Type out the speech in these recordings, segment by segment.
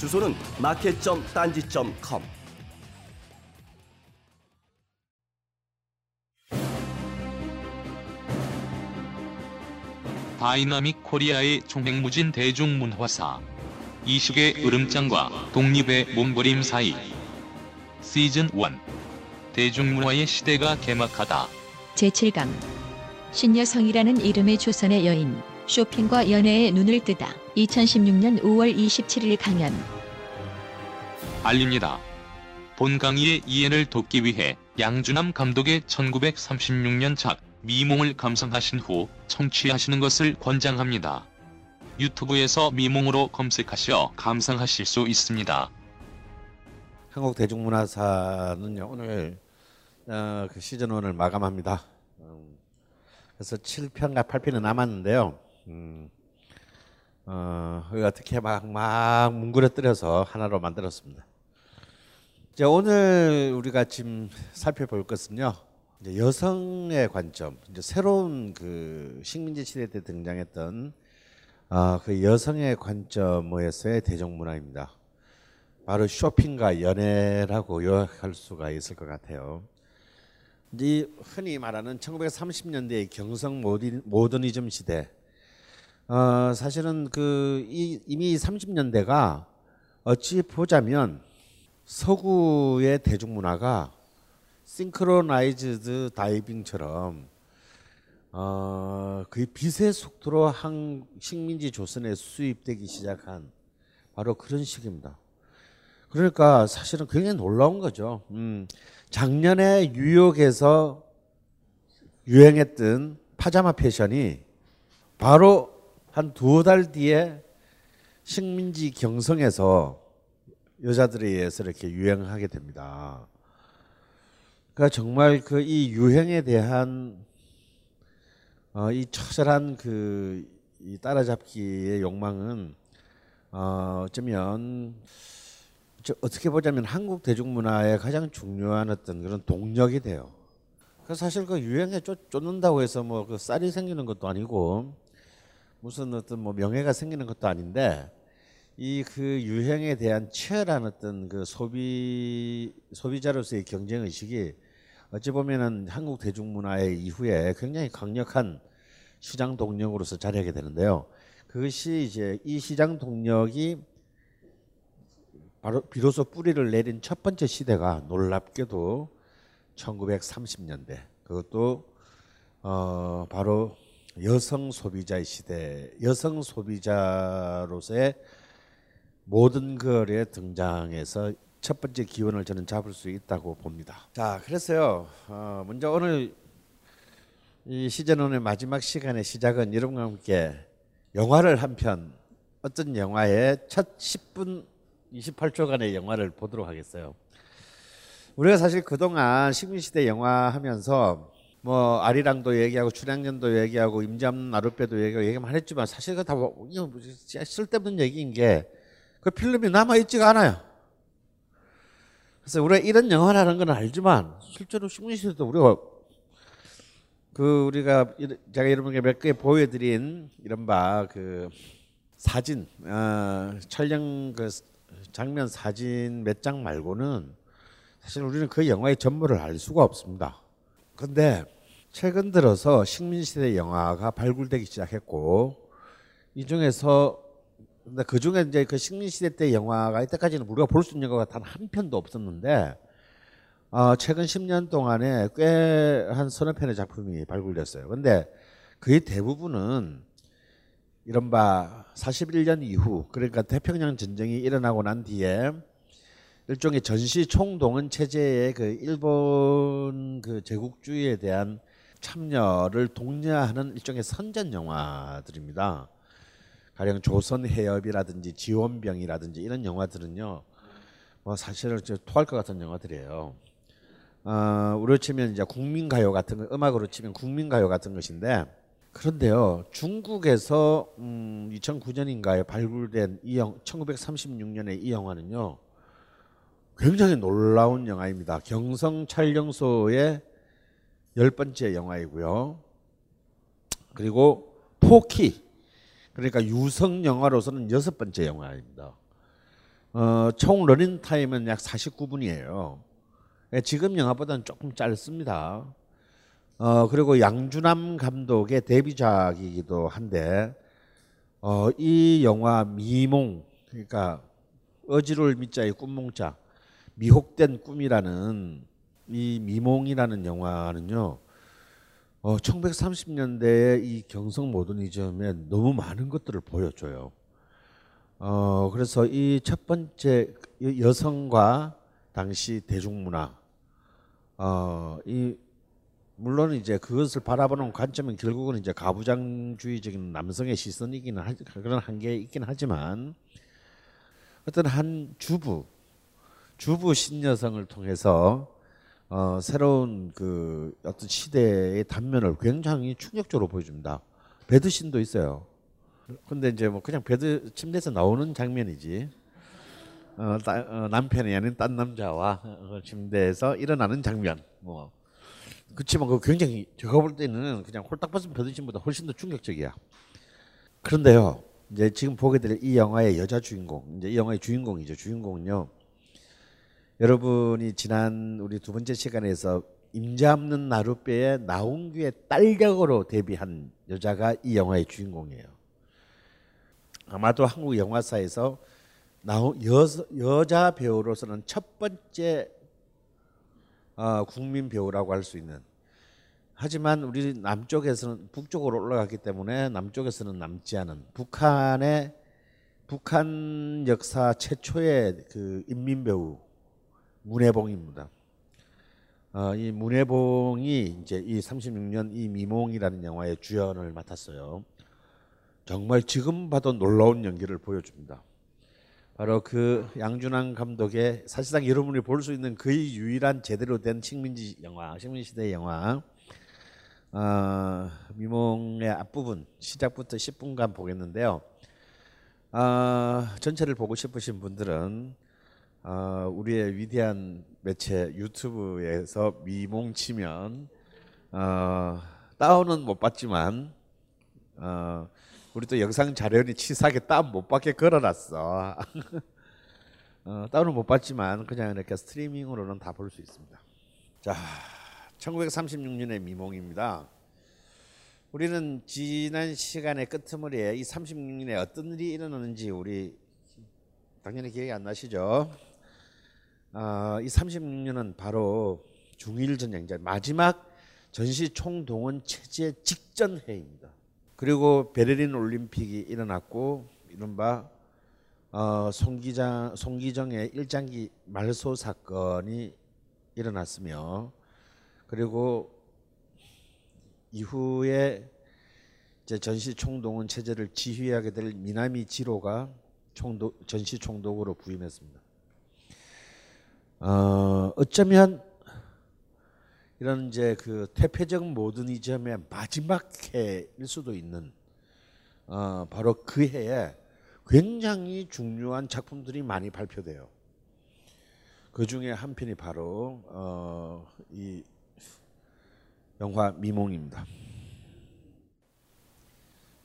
주소는 market.ddanzi.com. 다이나믹 코리아의 총행무진 대중문화사 이식의 으름장과 독립의 몸부림 사이. 시즌 1 대중문화의 시대가 개막하다. 제7강. 신여성이라는 이름의 조선의 여인 쇼핑과 연애에 눈을 뜨다 2016년 5월 27일 강연 알립니다. 본 강의의 이해를 돕기 위해 양준남 감독의 1936년 작 미몽을 감상하신 후 청취하시는 것을 권장합니다. 유튜브에서 미몽으로 검색하셔 감상하실 수 있습니다. 한국 대중문화사는요 오늘 어, 그 시즌 1을 마감합니다. 음, 그래서 7편과 8편이 남았는데요. 음, 어, 어떻게 막, 막 뭉그러뜨려서 하나로 만들었습니다. 이제 오늘 우리가 지금 살펴볼 것은요. 여성의 관점, 이제 새로운 그 식민지 시대 때 등장했던 아, 그 여성의 관점에서의 대중문화입니다. 바로 쇼핑과 연애라고 요약할 수가 있을 것 같아요. 이제 흔히 말하는 1930년대의 경성 모더니즘 시대. 어, 사실은 그 이미 30년대가 어찌 보자면 서구의 대중문화가 싱크로나이즈드 다이빙처럼 어, 거의 빛의 속도로 한 식민지 조선에 수입되기 시작한 바로 그런 시기입니다. 그러니까 사실은 굉장히 놀라운 거죠. 음, 작년에 뉴욕에서 유행했던 파자마 패션이 바로 한두달 뒤에 식민지 경성에서 여자들에 의해서 이렇게 유행하게 됩니다. 그러니까 정말 그 이 유행에 대한 어, 이 처절한 그 이 따라잡기의 욕망은 어, 어쩌면 어떻게 보자면 한국 대중문화의 가장 중요한 어떤 그런 동력이 돼요. 그 사실 그 유행에 쫓, 쫓는다고 해서 뭐 그 쌀이 생기는 것도 아니고 무슨 어떤 뭐 명예가 생기는 것도 아닌데 이 그 유행에 대한 치열한 어떤 그 소비 소비자로서의 경쟁 의식이 어찌 보면은 한국 대중문화의 이후에 굉장히 강력한 시장 동력으로서 자리하게 되는데요. 그것이 이제 이 시장 동력이 바로 비로소 뿌리를 내린 첫 번째 시대가 놀랍게도 1930년대 그것도 어 바로 여성 소비자의 시대 여성 소비자로서의 모든 거래 등장해서 첫 번째 기원을 저는 잡을 수 있다고 봅니다. 자, 그래서요. 어, 먼저 오늘 이 시즌 1의 마지막 시간의 시작은 여러분과 함께 영화를 한 편 어떤 영화의 첫 10분 28초간의 영화를 보도록 하겠어요. 우리가 사실 그동안 식민시대 영화 하면서 뭐 아리랑도 얘기하고 춘향전도 얘기하고 임잠 나룻배도 얘기하고 얘기만 했지만 사실 그다 뭐, 쓸데없는 얘기인 게 그 필름이 남아 있지가 않아요. 그래서 우리가 이런 영화라는 건 알지만 실제로 식민시대도 우리가 그 우리가 이- 제가 여러분께 몇 개 보여드린 이른바 그 사진 어, 촬영 그 장면 사진 몇 장 말고는 사실 우리는 그 영화의 전부를 알 수가 없습니다. 근데 최근 들어서 식민시대 영화가 발굴되기 시작했고 이 중에서 근데 그 중에 이제 그 식민시대 때 영화가 이때까지는 우리가 볼 수 있는 영화가 단 한 편도 없었는데 어, 최근 10년 동안에 꽤 한 서너 편의 작품이 발굴됐어요. 근데 거의 대부분은 이른바 41년 이후 그러니까 태평양 전쟁이 일어나고 난 뒤에 일종의 전시 총동원 체제의 그 일본 그 제국주의에 대한 참여를 독려하는 일종의 선전 영화들입니다. 가령 조선 해협이라든지 지원병이라든지 이런 영화들은요. 뭐 사실은 저 토할 것 같은 영화들이에요. 어, 우리로 치면 이제 국민가요 같은 거, 음악으로 치면 국민가요 같은 것인데 그런데요 중국에서 음, 2009년인가에 발굴된 이 영, 1936년의 이 영화는요 굉장히 놀라운 영화입니다. 경성 촬영소의 열 번째 영화이고요. 그리고 토키 그러니까 유성 영화로서는 여섯 번째 영화입니다. 어, 총 러닝 타임은 약 49분이에요. 지금 영화보다는 조금 짧습니다. 어, 그리고 양주남 감독의 데뷔작이기도 한데 어, 이 영화 미몽 그러니까 어지러울 미자의 꿈몽자 미혹된 꿈이라는 이 미몽이라는 영화는요. 어, 1930년대의 이 경성 모더니즘의 너무 많은 것들을 보여줘요. 어, 그래서 이 첫 번째 이 여성과 당시 대중문화, 어, 이 물론 이제 그것을 바라보는 관점은 결국은 이제 가부장주의적인 남성의 시선이기는 하, 그런 한계 있긴 하지만 어떤 한 주부, 주부 신여성을 통해서 어, 새로운 그 어떤 시대의 단면을 굉장히 충격적으로 보여줍니다. 베드신도 있어요. 근데 이제 뭐 그냥 bed 침대에서 나오는 장면이지. 어, 따, 어, 남편이 아닌 딴 남자와 어, 침대에서 일어나는 장면. 뭐 그렇지만 그 굉장히 제가 볼 때는 그냥 홀딱 벗은 베드신보다 훨씬 더 충격적이야. 그런데요, 이제 지금 보게 될 이 영화의 여자 주인공, 이제 이 영화의 주인공이죠. 주인공은요. 여러분이 지난 우리 두 번째 시간에서 임자없는 나룻배의 나홍규의 딸격으로 데뷔한 여자가 이 영화의 주인공이에요. 아마도 한국 영화사에서 여, 여자 배우로서는 첫 번째 어, 국민 배우라고 할 수 있는. 하지만 우리 남쪽에서는 북쪽으로 올라갔기 때문에 남쪽에서는 남지 않은 북한의 북한 역사 최초의 그 인민 배우 문해봉입니다. 어, 이 문해봉이 이제 이 36년 이 미몽이라는 영화의 주연을 맡았어요. 정말 지금 봐도 놀라운 연기를 보여줍니다. 바로 그 양준환 감독의 사실상 여러분이 볼 수 있는 거의 유일한 제대로 된 식민지 영화, 식민시대 영화. 어, 미몽의 앞부분 시작부터 10분간 보겠는데요. 어, 전체를 보고 싶으신 분들은 어, 우리의 위대한 매체 유튜브에서 미몽 치면 어, 다운은 못 받지만 어, 우리 또 영상 자료니 치사하게 다운 못 받게 걸어놨어. 어, 다운은 못 받지만 그냥 이렇게 스트리밍으로는 다 볼 수 있습니다. 자, 1936년의 미몽입니다. 우리는 지난 시간의 끄트머리에 이 36년에 어떤 일이 일어나는지 우리 당연히 기억이 안 나시죠? 어, 이 36년은 바로 중일 전쟁 마지막 전시 총동원 체제 직전 해입니다. 그리고 베를린 올림픽이 일어났고 이른바 어, 송기장 송기정의 일장기 말소 사건이 일어났으며 그리고 이후에 이제 전시 총동원 체제를 지휘하게 될 미나미 지로가 총도, 전시 총독으로 부임했습니다. 어, 어쩌면 이런 이제 그 퇴폐적 모더니즘의 마지막 해일 수도 있는 어, 바로 그 해에 굉장히 중요한 작품들이 많이 발표돼요. 그 중에 한 편이 바로 어, 이 영화 미몽입니다.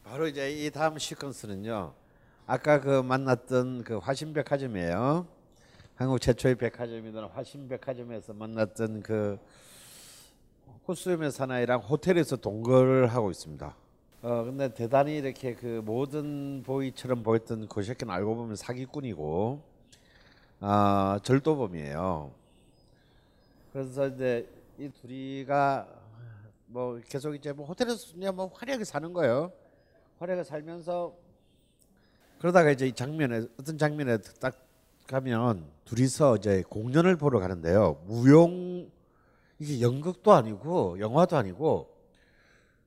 바로 이제 이 다음 시퀀스는요. 아까 그 만났던 그 화신백화점이에요. 한국 최초의 백화점이던 화신백화점에서 만났던 그 코스염의 사나이랑 호텔에서 동거를 하고 있습니다. 어 근데 대단히 이렇게 그 모든 보이처럼 보였던 그 새끼는 알고 보면 사기꾼이고 아 절도범이에요. 그래서 이제 이 둘이가 뭐 계속 이제 뭐 호텔에서 그냥 뭐 화려하게 사는 거예요. 화려하게 살면서 그러다가 이제 이 장면에 어떤 장면에 딱 가면 둘이서 이제 공연을 보러 가는데요. 무용 이게 연극도 아니고 영화도 아니고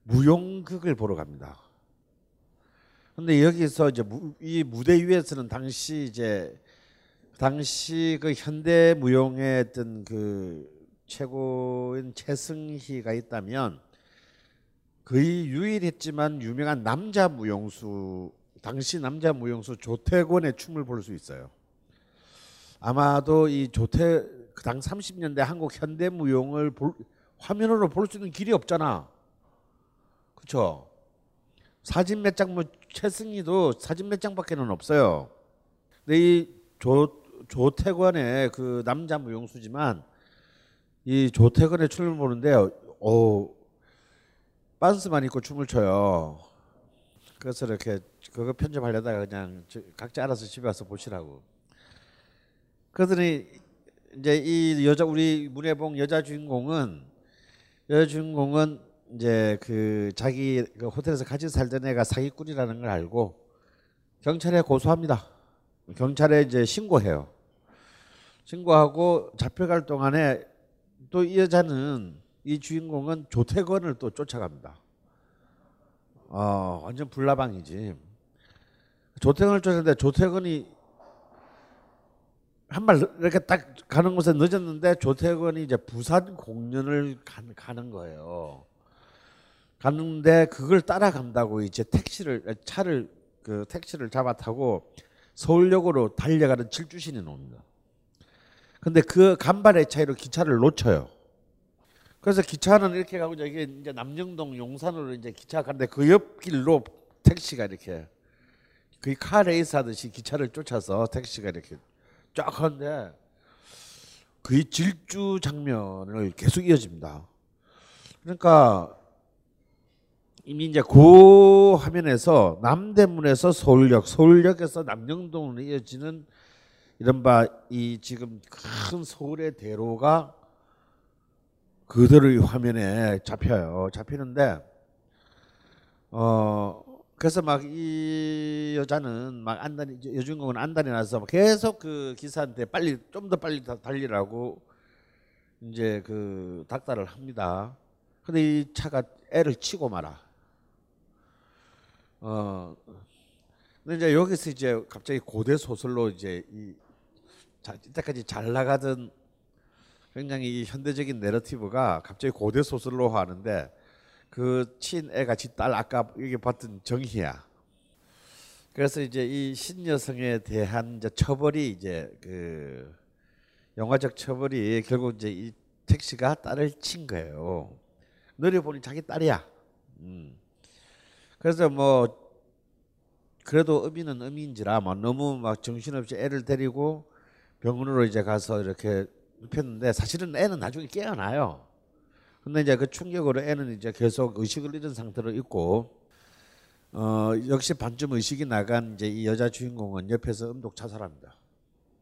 무용극을 보러 갑니다. 근데 여기서 이제 무, 이 무대 위에서는 당시 이제 당시 그 현대 무용의 어떤 그 최고인 최승희가 있다면 거의 유일했지만 유명한 남자 무용수 당시 남자 무용수 조태권의 춤을 볼 수 있어요. 아마도 이 조태 그 당 30년대 한국 현대 무용을 볼, 화면으로 볼 수 있는 길이 없잖아. 그렇죠? 사진 몇 장 뭐 최승희도 사진 몇 장밖에는 없어요. 근데 이 조 조태권의 그 남자 무용수지만 이 조태권의 춤을 보는데 어 빤스만 입고 춤을 춰요. 그래서 이렇게 그거 편집하려다가 그냥 각자 알아서 집에 와서 보시라고. 그러더니 이제 이 여자 우리 문혜봉 여자 주인공은 여자 주인공은 이제 그 자기 그 호텔에서 같이 살던 애가 사기꾼이라는 걸 알고 경찰에 고소합니다. 경찰에 이제 신고해요. 신고하고 잡혀갈 동안에 또 이 여자는 이 주인공은 조태건을 또 쫓아갑니다. 어, 완전 불나방이지. 조태건을 쫓았는데 조태건이 한 발 이렇게 딱 가는 곳에 늦었는데 조태건이 이제 부산 공연을 가 는 거예요. 갔는데 그걸 따라간다고 이제 택시를 차를 그 택시를 잡아 타고 서울역으로 달려가는 질주신이 옵니다. 근데 그 간발의 차이로 기차를 놓쳐요. 그래서 기차는 이렇게 가고 이게 이제 남영동 용산으로 이제 기차 가는데 그 옆길로 택시가 이렇게 거의 카레이스 하듯이 기차를 쫓아서 택시가 이렇게 쫙 하는데 거의 질주 장면을 계속 이어집니다. 그러니까 이미 이제 그 화면에서 남대문에서 서울역, 서울역에서 남영동으로 이어지는 이른바 이 지금 큰 서울의 대로가 그대로 화면에 잡혀요. 잡히는데 어 그래서 막 이 여자는 막 안달이 여주인공은 안달이 나서 계속 그 기사한테 빨리 좀 더 빨리 달리라고 이제 그 닥달을 합니다. 근데 이 차가 애를 치고 말아. 어 근데 이제 여기서 이제 갑자기 고대 소설로 이제 이 자, 이때까지 잘 나가던 굉장히 현대적인 내러티브가 갑자기 고대 소설로 하는데 그 친애가 지딸 아까 여기 봤던 정희야. 그래서 이제 이 신여성에 대한 이제 처벌이 이제 그 영화적 처벌이 결국 이제 이 택시가 딸을 친 거예요. 너리 보니 자기 딸이야. 음. 그래서 뭐 그래도 의미는 의미인지라 뭐 너무 막 정신없이 애를 데리고 병원으로 이제 가서 이렇게 눕혔는데 사실은 애는 나중에 깨어나요. 근데 이제 그 충격으로 애는 이제 계속 의식을 잃은 상태로 있고 어 역시 반쯤 의식이 나간 이제 이 여자 주인공은 옆에서 음독 자살합니다.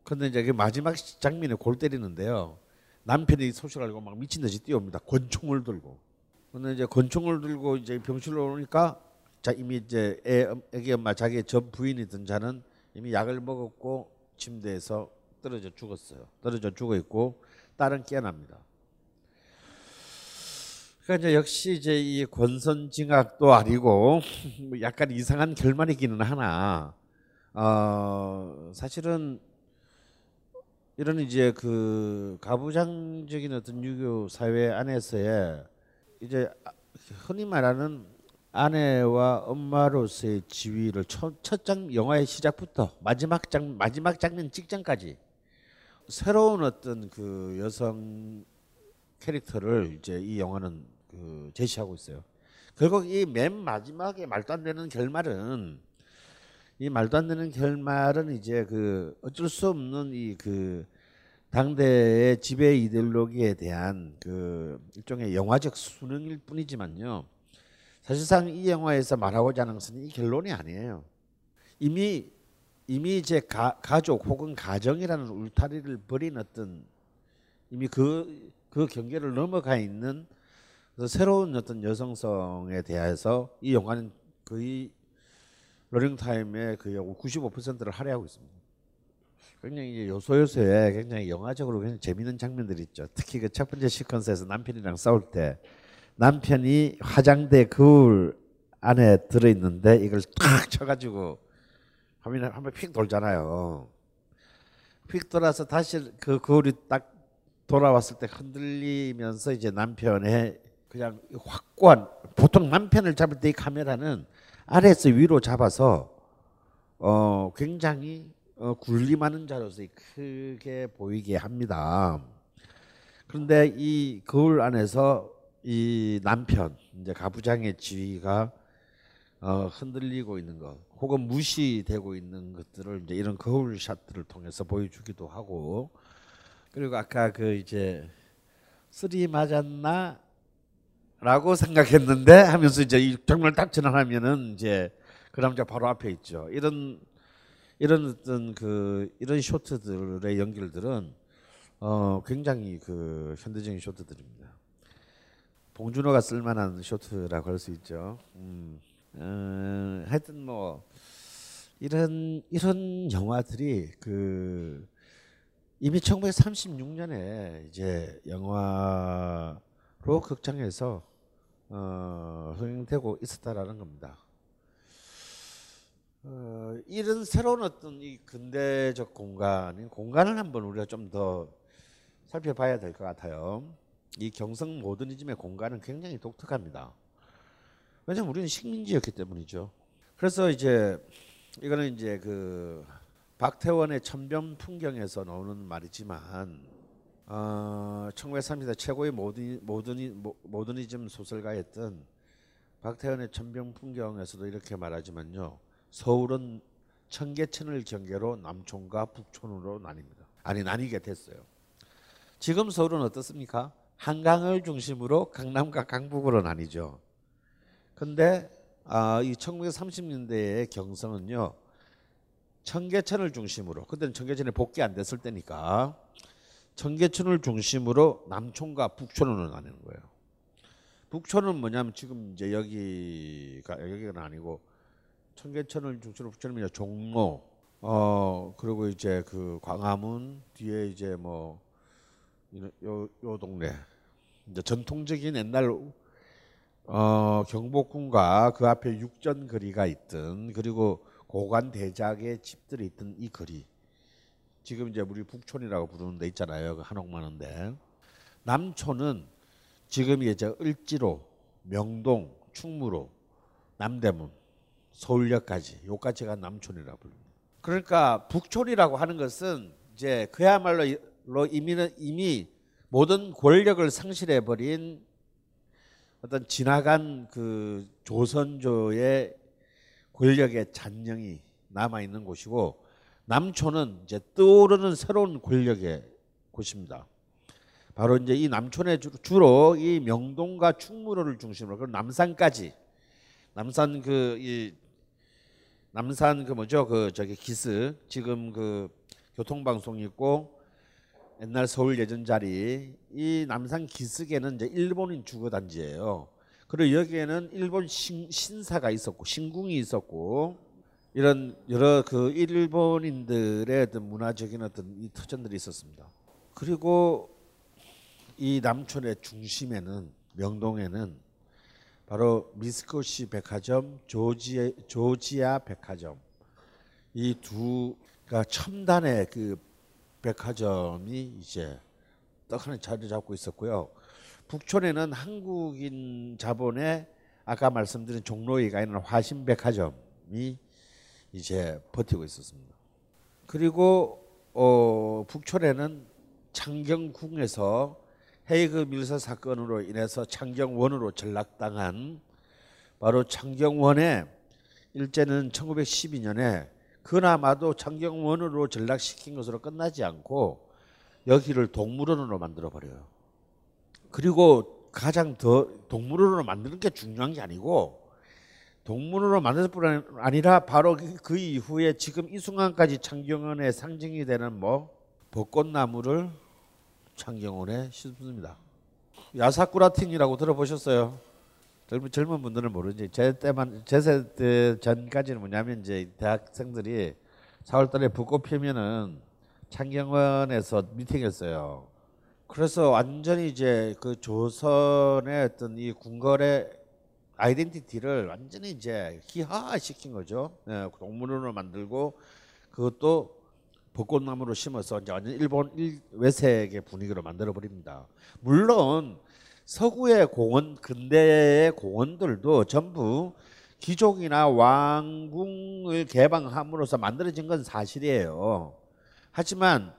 근데 이제 그 마지막 장면에 골 때리는데요. 남편이 소식을 알고 막 미친 듯이 뛰어옵니다. 권총을 들고. 근데 이제 권총을 들고 이제 병실로 오니까 자 이미 이제 애, 애기 엄마 자기의 전 부인이던 자는 이미 약을 먹었고 침대에서 떨어져 죽었어요. 떨어져 죽어 있고 딸은 깨어납니다. 그러니까 이제 역시 이제 이 권선징악도 아니고 뭐 약간 이상한 결말이기는 하나 어 사실은 이런 이제 그 가부장적인 어떤 유교 사회 안에서의 이제 흔히 말하는 아내와 엄마로서의 지위를 첫, 장 영화의 시작부터 마지막 장 마지막 장면 직전까지 새로운 어떤 그 여성 캐릭터를 이제 이 영화는 그 제시하고 있어요. 결국 이 맨 마지막에 말도 안 되는 결말은 이 말도 안 되는 결말은 이제 그 어쩔 수 없는 이 그 당대의 지배 이데올로기에 대한 그 일종의 영화적 수능일 뿐이지만요. 사실상 이 영화에서 말하고자 하는 것은 이 결론이 아니에요. 이미 이미 이제 가, 가족 혹은 가정이라는 울타리를 버린 어떤 이미 그, 그 경계를 넘어가 있는 그 새로운 어떤 여성성에 대해서 이 영화는 거의 러닝타임의 거의 95%를 할애하고 있습니다. 굉장히 요소요소에 굉장히 영화적으로 굉장히 재밌는 장면들이 있죠. 특히 그 첫 번째 시퀀스에서 남편이랑 싸울 때 남편이 화장대 거울 안에 들어 있는데 이걸 탁 쳐가지고 화면에 한번 픽 돌잖아요. 픽 돌아서 다시 그 거울이 딱 돌아왔을 때 흔들리면서 이제 남편의 그냥 확고한 보통 남편을 잡을 때 이 카메라는 아래에서 위로 잡아서 어 굉장히 어 굴림하는 자로서 크게 보이게 합니다. 그런데 이 거울 안에서 이 남편 이제 가부장의 지위가 어, 흔들리고 있는 것, 혹은 무시되고 있는 것들을 이제 이런 거울 샷들을 통해서 보여주기도 하고, 그리고 아까 그 이제 쓰리 맞았나? 라고 생각했는데 하면서 이제 이 정말 딱 전환하면은 이제 그 남자 바로 앞에 있죠. 이런 이런 어떤 그 이런 쇼트들의 연결들은 어 굉장히 그 현대적인 쇼트들입니다. 봉준호가 쓸만한 쇼트라고 할 수 있죠. 음. 어, 하여튼 뭐 이런 이런 영화들이 그 이미 1936년에 이제 영화 로 극장에서 어, 흥행되고 있었다라는 겁니다. 어, 이런 새로운 어떤 이 근대적 공간, 공간을 한번 우리가 좀 더 살펴봐야 될 것 같아요. 이 경성 모더니즘의 공간은 굉장히 독특합니다. 왜냐면 우리는 식민지였기 때문이죠. 그래서 이제 이거는 이제 그 박태원의 천변 풍경에서 나오는 말이지만 어, 1930년 최고의 모더니, 모더니, 모더니즘 소설가였던 박태원의 천변 풍경에서도 이렇게 말하지만요. 서울은 청계천을 경계로 남촌과 북촌으로 나뉩니다. 아니 나뉘게 됐어요. 지금 서울은 어떻습니까? 한강을 중심으로 강남과 강북으로 나뉘죠. 근데 아, 이 1930년대의 경성은요. 청계천을 중심으로 그때는 청계천이 복귀 안 됐을 때니까 청계천을 중심으로 남촌과 북촌으로 나뉘는 거예요. 북촌은 뭐냐면 지금 이제 여기가 여기가 아니고 청계천을 중심으로 북촌은 종로 어 그리고 이제 그 광화문 뒤에 이제 뭐 요 요 동네 이제 전통적인 옛날 어, 경복궁과 그 앞에 육전 거리가 있던 그리고 고관 대작의 집들이 있던 이 거리 지금 이제 우리 북촌이라고 부르는 데 있잖아요. 그 한옥마는데. 남촌은 지금 이제 을지로 명동 충무로 남대문 서울역까지 요까지가 남촌이라고 부릅니다. 그러니까 북촌이라고 하는 것은 이제 그야말로 이미는 이미 모든 권력을 상실해 버린 어떤 지나간 그 조선조의 권력의 잔영이 남아 있는 곳이고 남촌은 이제 떠오르는 새로운 권력의 곳입니다. 바로 이제 이 남촌에 주로 이 명동과 충무로를 중심으로 그리고 남산까지 남산 그 이 남산 그 뭐죠 그 저기 기스 지금 그 교통방송이 있고 옛날 서울 예전 자리 이 남산 기슭에는 이제 일본인 주거 단지예요. 그리고 여기에는 일본 신, 신사가 있었고 신궁이 있었고 이런 여러 그 일본인들의 어떤 문화적인 어떤 이 터전들이 있었습니다. 그리고 이 남촌의 중심에는 명동에는 바로 미스코시 백화점, 조지, 조지아 백화점 이 두가 첨단의 그 백화점이 이제 떡하니 자리 잡고 있었고요. 북촌에는 한국인 자본의 아까 말씀드린 종로에 가 있는 화신 백화점이 이제 버티고 있었습니다. 그리고 어, 북촌에는 창경궁에서 헤이그 밀서 사건으로 인해서 창경원으로 전락당한 바로 창경원의 일제는 1912년에 그나마도 창경원으로 전락시킨 것으로 끝나지 않고 여기를 동물원으로 만들어 버려요. 그리고 가장 더 동물원으로 만드는 게 중요한 게 아니고 동물원으로 만들 뿐 아니라 바로 그- 그 이후에 지금 이 순간까지 창경원의 상징이 되는 뭐 벚꽃나무를 창경원에 심습니다. 야사쿠라틴이라고 들어보셨어요? 젊은 젊은 분들은 모르지. 제 때만 제 세대 전까지는 뭐냐면 이제 대학생들이 4월달에 벚꽃 피면은 창경원에서 미팅했어요. 그래서 완전히 이제 그 조선의 어떤 이 궁궐의 아이덴티티를 완전히 이제 희화시킨 거죠. 예, 동물원으로 만들고 그것도 벚꽃나무로 심어서 이제 완전 일본 일, 외색의 분위기로 만들어 버립니다. 물론 서구의 공원 근대의 공원들도 전부 귀족이나 왕궁을 개방함으로써 만들어진 건 사실이에요. 하지만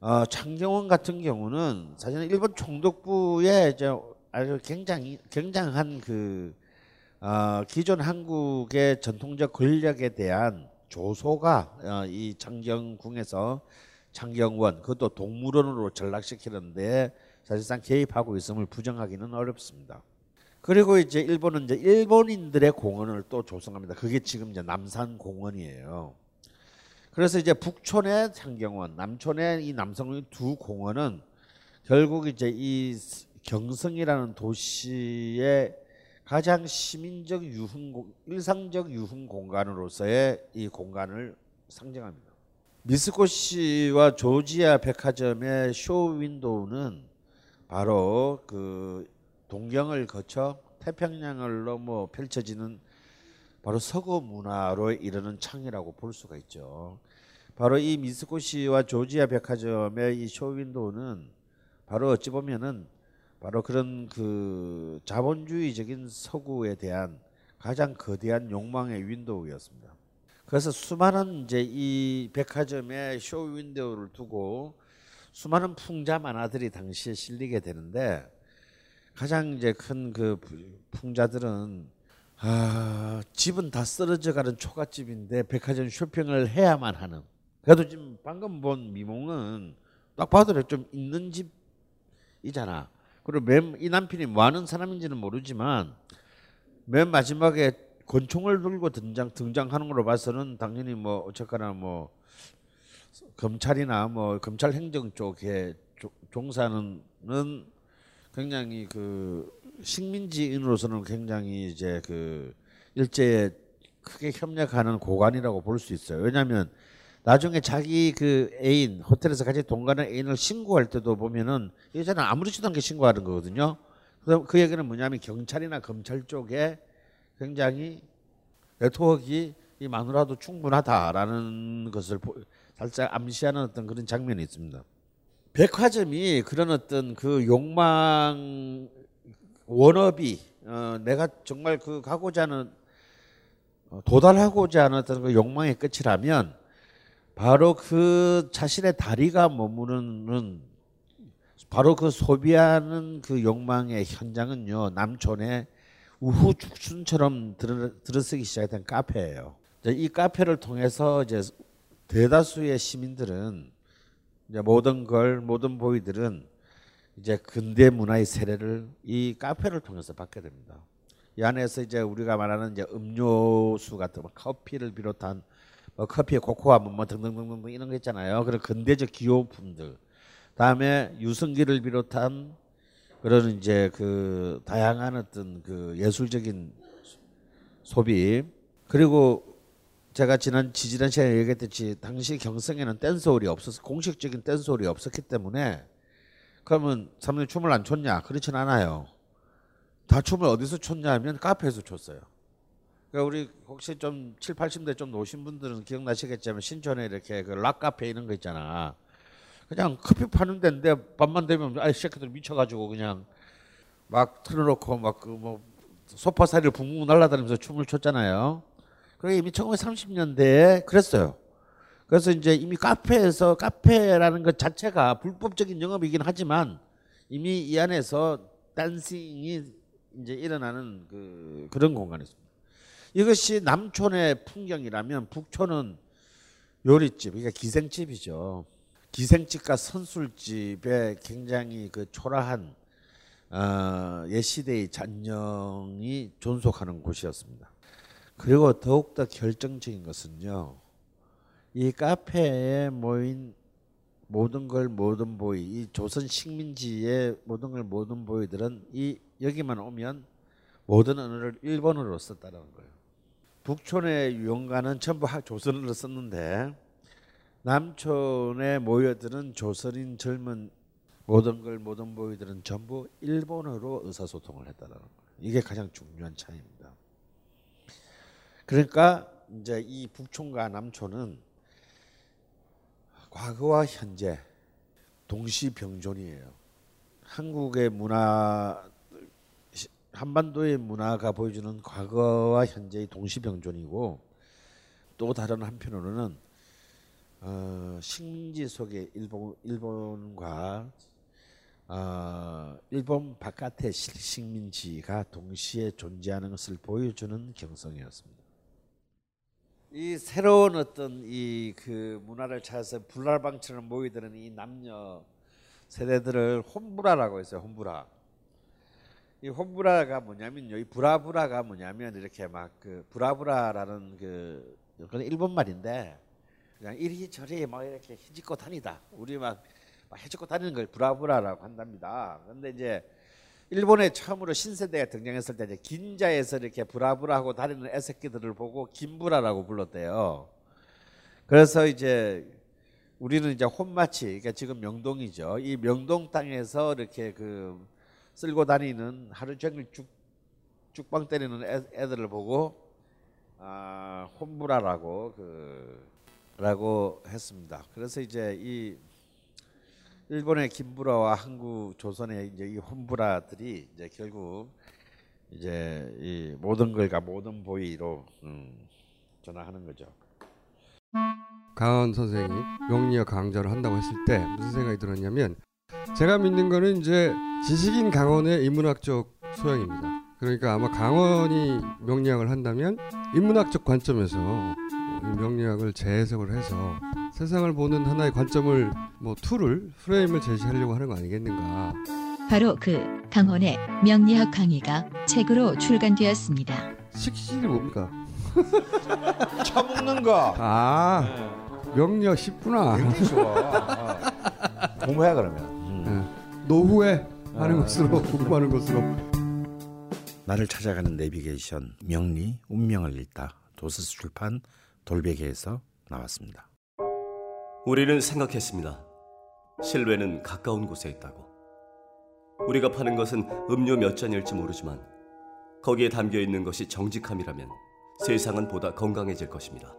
어, 창경원 같은 경우는 사실은 일본 총독부의 이제 아주 굉장히 굉장한 그 어, 기존 한국의 전통적 권력에 대한 조소가 어, 이 창경궁에서 창경원 그것도 동물원으로 전락시키는데 사실상 개입하고 있음을 부정하기는 어렵습니다. 그리고 이제 일본은 이제 일본인들의 공원을 또 조성합니다. 그게 지금 이제 남산 공원이에요. 그래서 이제 북촌의 창경원, 남촌의 이 남성의 두 공원은 결국 이제 이 경성이라는 도시의 가장 시민적 유흥 공- 일상적 유흥 공간으로서의 이 공간을 상징합니다. 미스코시와 조지아 백화점의 쇼 윈도우는 바로 그 동경을 거쳐 태평양을 넘어 펼쳐지는 바로 서구 문화로 이르는 창이라고 볼 수가 있죠. 바로 이 미스코시와 조지아 백화점의 이 쇼윈도우는 바로 어찌 보면은 바로 그런 그 자본주의적인 서구에 대한 가장 거대한 욕망의 윈도우였습니다. 그래서 수많은 이제 이 백화점의 쇼 윈도우를 두고 수많은 풍자 만화들이 당시에 실리게 되는데 가장 이제 큰 그 풍자들은 아 집은 다 쓰러져 가는 초가집인데 백화점 쇼핑을 해야만 하는 그래도 지금 방금 본 미몽은 딱 봐도 좀 있는 집이잖아 그리고 맨 이 남편이 뭐 하는 사람인지는 모르지만 맨 마지막에 권총을 들고 등장 등장하는 걸로 봐서는 당연히 뭐 어쨌거나 뭐 검찰이나 뭐 검찰 행정 쪽에 조- 종사는 굉장히 그 식민지인으로서는 굉장히 이제 그 일제에 크게 협력하는 고관이라고 볼 수 있어요. 왜냐하면 나중에 자기 그 애인 호텔에서 같이 동거하는 애인을 신고할 때도 보면은 이 여자는 아무렇지도 않게 신고하는 거거든요. 그럼 그 얘기는 뭐냐면 경찰이나 검찰 쪽에 굉장히 네트워크가 이 마누라도 충분하다라는 것을 보- 살짝 암시하는 어떤 그런 장면이 있습니다. 백화점이 그런 어떤 그 욕망 원업이 어, 내가 정말 그 가고자 하는 어, 도달하고자 하는 어떤 그 욕망의 끝이라면 바로 그 자신의 다리가 머무르는 바로 그 소비하는 그 욕망의 현장은요 남촌의 우후 죽순처럼 들어, 들어서기 시작했던 카페예요. 이 카페를 통해서 이제 대다수의 시민들은 이제 모든 걸 모든 보이들은 이제 근대 문화의 세례를 이 카페를 통해서 받게 됩니다. 이 안에서 이제 우리가 말하는 이제 음료수 같은 뭐 커피를 비롯한 뭐 커피에 코코아 뭐, 뭐 등등등등 이런 거 있잖아요. 그런 근대적 기호품들. 다음에 유성기를 비롯한 그런 이제 그 다양한 어떤 그 예술적인 소비 그리고 제가 지난 지지난 시간에 얘기했듯이 당시 경성에는 댄스홀이 없어서 공식적인 댄스홀이 없었기 때문에 그러면 사람들이 춤을 안 췄냐? 그렇진 않아요. 다 춤을 어디서 췄냐면 카페에서 췄어요. 그러니까 우리 혹시 좀 7, 80대 좀 노신 분들은 기억나시겠지만 신촌에 이렇게 그 락카페 이런 거 있잖아. 그냥 커피 파는 데인데 밤만 되면 아이 새끼들 미쳐가지고 그냥 막 틀어놓고 막 그 뭐 소파 사리를 붕붕 날아다니면서 춤을 췄잖아요. 그게 이미 1930년대에 그랬어요. 그래서 이제 이미 카페에서 카페라는 것 자체가 불법적인 영업이긴 하지만 이미 이 안에서 댄싱이 이제 일어나는 그 그런 공간이었습니다. 이것이 남촌의 풍경이라면 북촌은 요리집, 그러니까 기생집이죠. 기생집과 선술집에 굉장히 그 초라한 어, 옛 시대의 잔영이 존속하는 곳이었습니다. 그리고 더욱더 결정적인 것은요. 이 카페에 모인 모든 걸 모든 보이, 이 조선 식민지의 모든 걸 모든 보이들은 이 여기만 오면 모든 언어를 일본어로 썼다는 거예요. 북촌의 유흥가는 전부 조선어로 썼는데 남촌에 모여드는 조선인 젊은 모든 걸 모든 보이들은 전부 일본어로 의사소통을 했다는 거예요. 이게 가장 중요한 차이입니다. 그러니까 이제 이 북촌과 남촌은 과거와 현재 동시 병존이에요. 한국의 문화 한반도의 문화가 보여주는 과거와 현재의 동시병존이고 또 다른 한편으로는 어, 식민지 속의 일본 일본과 어, 일본 바깥의 식민지가 동시에 존재하는 것을 보여주는 경성이었습니다. 이 새로운 어떤 이 그 문화를 찾아서 불날방처럼 모이드는 이 남녀 세대들을 홈브라라고 했어요. 홈브라. 이 홈브라가 뭐냐면요. 이 브라브라가 뭐냐면 이렇게 막 그 브라브라라는 그 그건 일본 말인데 그냥 이리저리 막 이렇게 헤집고 다니다. 우리 막, 막 해집고 다니는 걸 브라브라라고 한답니다. 근데 이제 일본에 처음으로 신세대가 등장했을 때 이제 긴자에서 이렇게 브라브라하고 다니는 애새끼들을 보고 銀ブラ라고 불렀대요. 그래서 이제 우리는 이제 혼마치, 그러니까 지금 명동이죠. 이 명동 땅에서 이렇게 그 쓸고 다니는 하루 종일 쭉 쭉방 때리는 애, 들을 보고 아, 혼브라라고 그 라고 했습니다. 그래서 이제 이 일본의 김부라와 한국 조선의 이제 이 혼부라들이 이제 결국 이제 이 모든 걸과 모든 보이로 음, 전화하는 거죠. 강헌 선생이 명리학 강좌를 한다고 했을 때 무슨 생각이 들었냐면 제가 믿는 거는 이제 지식인 강헌의 인문학적 소양입니다. 그러니까 아마 강헌이 명리학을 한다면 인문학적 관점에서 명리학을 재해석을 해서 세상을 보는 하나의 관점을 뭐 tool을 프레임을 제시하려고 하는 거 아니겠는가. 바로 그 강헌의 명리학 강의가 책으로 출간되었습니다. 식신이 뭡니까? 처먹는 거. 아 명리학 쉽구나. 굉장히 좋아. 어. 공부해 그러면. 음. 네. 노후에 하는 것으로 공부하는 것으로. 나를 찾아가는 내비게이션 명리 운명을 읽다 도서스 출판 돌베개에서 나왔습니다. 우리는 생각했습니다. 실외는 가까운 곳에 있다고. 우리가 파는 것은 음료 몇 잔일지 모르지만 거기에 담겨 있는 것이 정직함이라면 세상은 보다 건강해질 것입니다.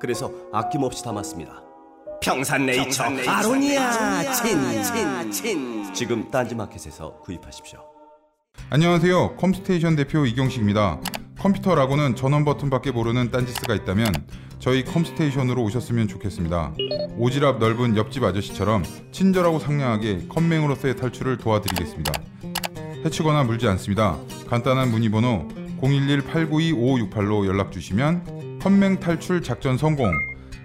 그래서 아낌없이 담았습니다. 평산네이처, 평산네이처 아로니아 친친친 지금 딴지마켓에서 구입하십시오. 안녕하세요. 컴스테이션 대표 이경식입니다. 컴퓨터라고는 전원 버튼밖에 모르는 딴지스가 있다면 저희 컴스테이션으로 오셨으면 좋겠습니다. 오지랖 넓은 옆집 아저씨처럼 친절하고 상냥하게 컴맹으로서의 탈출을 도와드리겠습니다. 해치거나 물지 않습니다. 간단한 문의 번호 011-892-5568로 연락 주시면 컴맹 탈출 작전 성공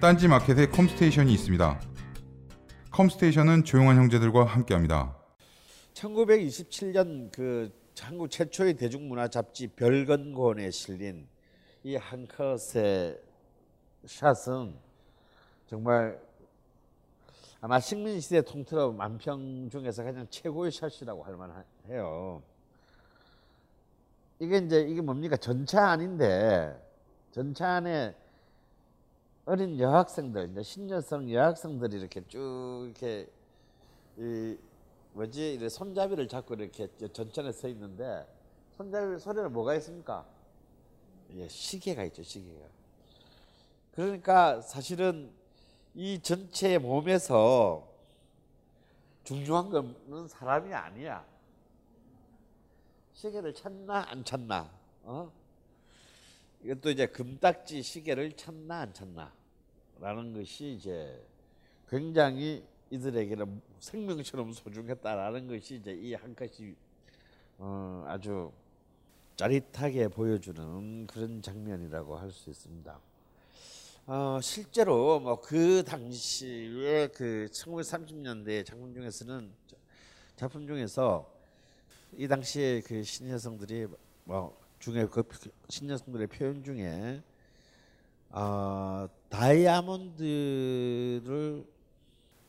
딴지 마켓에 컴스테이션이 있습니다. 컴스테이션은 조용한 형제들과 함께합니다. 1927년 그 한국 최초의 대중문화 잡지 별건곤에 실린 이 한 컷의 샷은 정말 아마 식민시대 통틀어 만평 중에서 가장 최고의 샷이라고 할 만해요. 이게 이제 이게 뭡니까 전차 아닌데 전차 안에 어린 여학생들 이제 신여성 여학생들이 이렇게 쭉 이렇게 이 뭐지 이렇게 손잡이를 잡고 이렇게 전천에 서 있는데 손잡이 소리는 뭐가 있습니까? 예, 시계가 있죠 시계가. 그러니까 사실은 이 전체 몸에서 중요한 거는 사람이 아니야. 시계를 찾나 안 찾나? 어? 이것도 이제 금딱지 시계를 찾나 안 찾나? 있다라는 것이 이제 굉장히 이들에게는 생명처럼 소중했다라는 것이 이제 이 한 컷이 어, 아주 짜릿하게 보여주는 그런 장면이라고 할 수 있습니다. 어, 실제로 뭐 그 당시의 그 1930년대 작품 중에서는 작품 중에서 이 당시에 그 신여성들이 뭐 중에 그 신여성들의 표현 중에 어, 다이아몬드를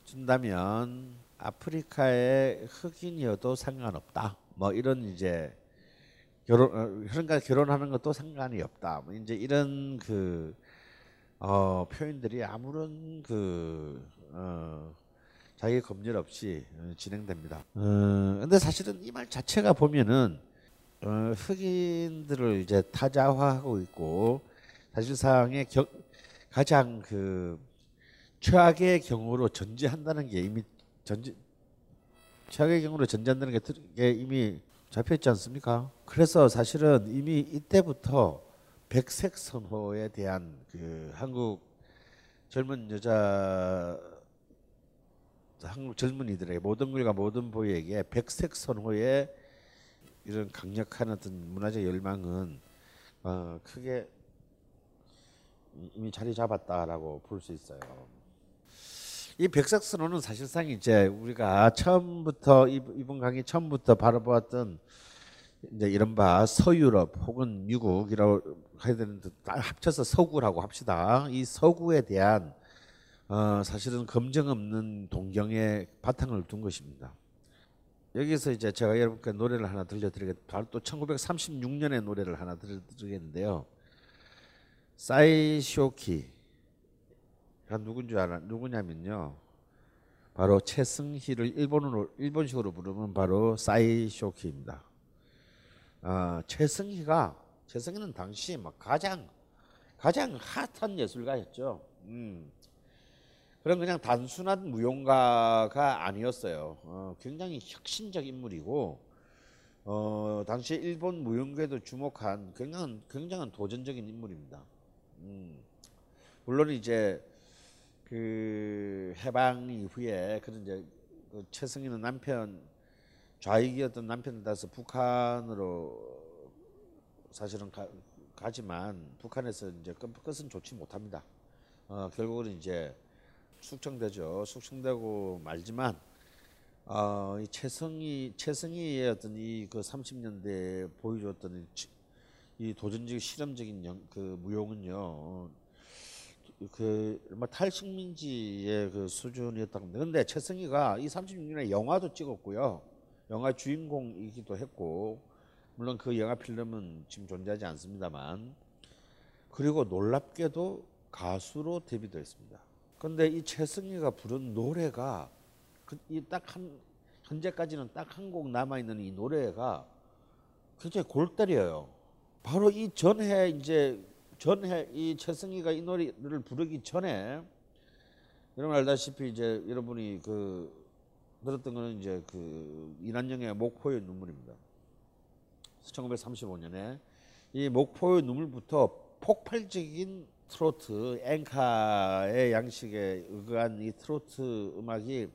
준다면 아프리카의 흑인이어도 상관없다. 뭐 이런 이제 결혼 어, 그러니까 결혼하는 것도 상관이 없다. 뭐 이제 이런 그 어, 표현들이 아무런 그 어, 자기 검열 없이 어, 진행됩니다. 어, 근데 사실은 이 말 자체가 보면은 어, 흑인들을 이제 타자화하고 있고 사실상의 겨, 가장 그 최악의 경우로 전제한다는 게 이미 전제 최악의 경우로 전제한다는 게 이미 잡혀 있지 않습니까? 그래서 사실은 이미 이때부터 백색 선호에 대한 그 한국 젊은 여자 한국 젊은이들에게 모든 글과 모든 보이에게 백색 선호의 이런 강력한 어떤 문화적 열망은 어, 크게 이미 자리 잡았다라고 볼 수 있어요. 이 선호는 사실상 이제 우리가 처음부터 이번 강의 처음부터 바라보았던 이제 이른바 서유럽 혹은 미국이라고 해야 되는데 합쳐서 서구라고 합시다. 이 서구에 대한 어, 사실은 검증 없는 동경의 바탕을 둔 것입니다. 여기서 이제 제가 여러분께 노래를 하나 들려드리겠 바로 또 1936년의 노래를 하나 들려드리겠는데요. 사이쇼키가 누군지 알아? 누구냐면요. 바로 최승희를 일본어로 일본식으로 부르면 바로 사이쇼키입니다. 어, 최승희가 최승희는 당시 막 가장 가장 핫한 예술가였죠. 음. 그런 그냥 단순한 무용가가 아니었어요. 어, 굉장히 혁신적 인물이고 어, 당시 일본 무용계도 주목한 굉장한 굉장한 도전적인 인물입니다. 음. 물론 이제 그 해방 이후에 그런 이제 그 최승희는 남편 좌익이었던 남편을 따라서 북한으로 사실은 가, 가지만 북한에서 이제 끝은 좋지 못합니다. 어, 결국은 이제 숙청되죠. 숙청되고 말지만 어, 이 최승희 최승희의 어떤 이 그 30년대 보여줬던 이 도전적 실험적인 영, 그 무용은요. 그 탈식민지의 그 수준이었다고 합니다. 근데 최승희가 이 36년에 영화도 찍었고요. 영화 주인공이기도 했고 물론 그 영화 필름은 지금 존재하지 않습니다만 그리고 놀랍게도 가수로 데뷔도 했습니다. 근데 이 최승희가 부른 노래가 그 이딱한 현재까지는 딱 한 곡 남아 있는 이 노래가 굉장히 골때려요. 바로 이 전해 이제 전해 이 최승희가 이 노래를 부르기 전에 여러분 알다시피 이제 여러분이 그 들었던 거는 이제 그 이난영의 목포의 눈물입니다. 1935년에 이 목포의 눈물부터 폭발적인 트로트 앵카의 양식에 의거한 이 트로트 음악이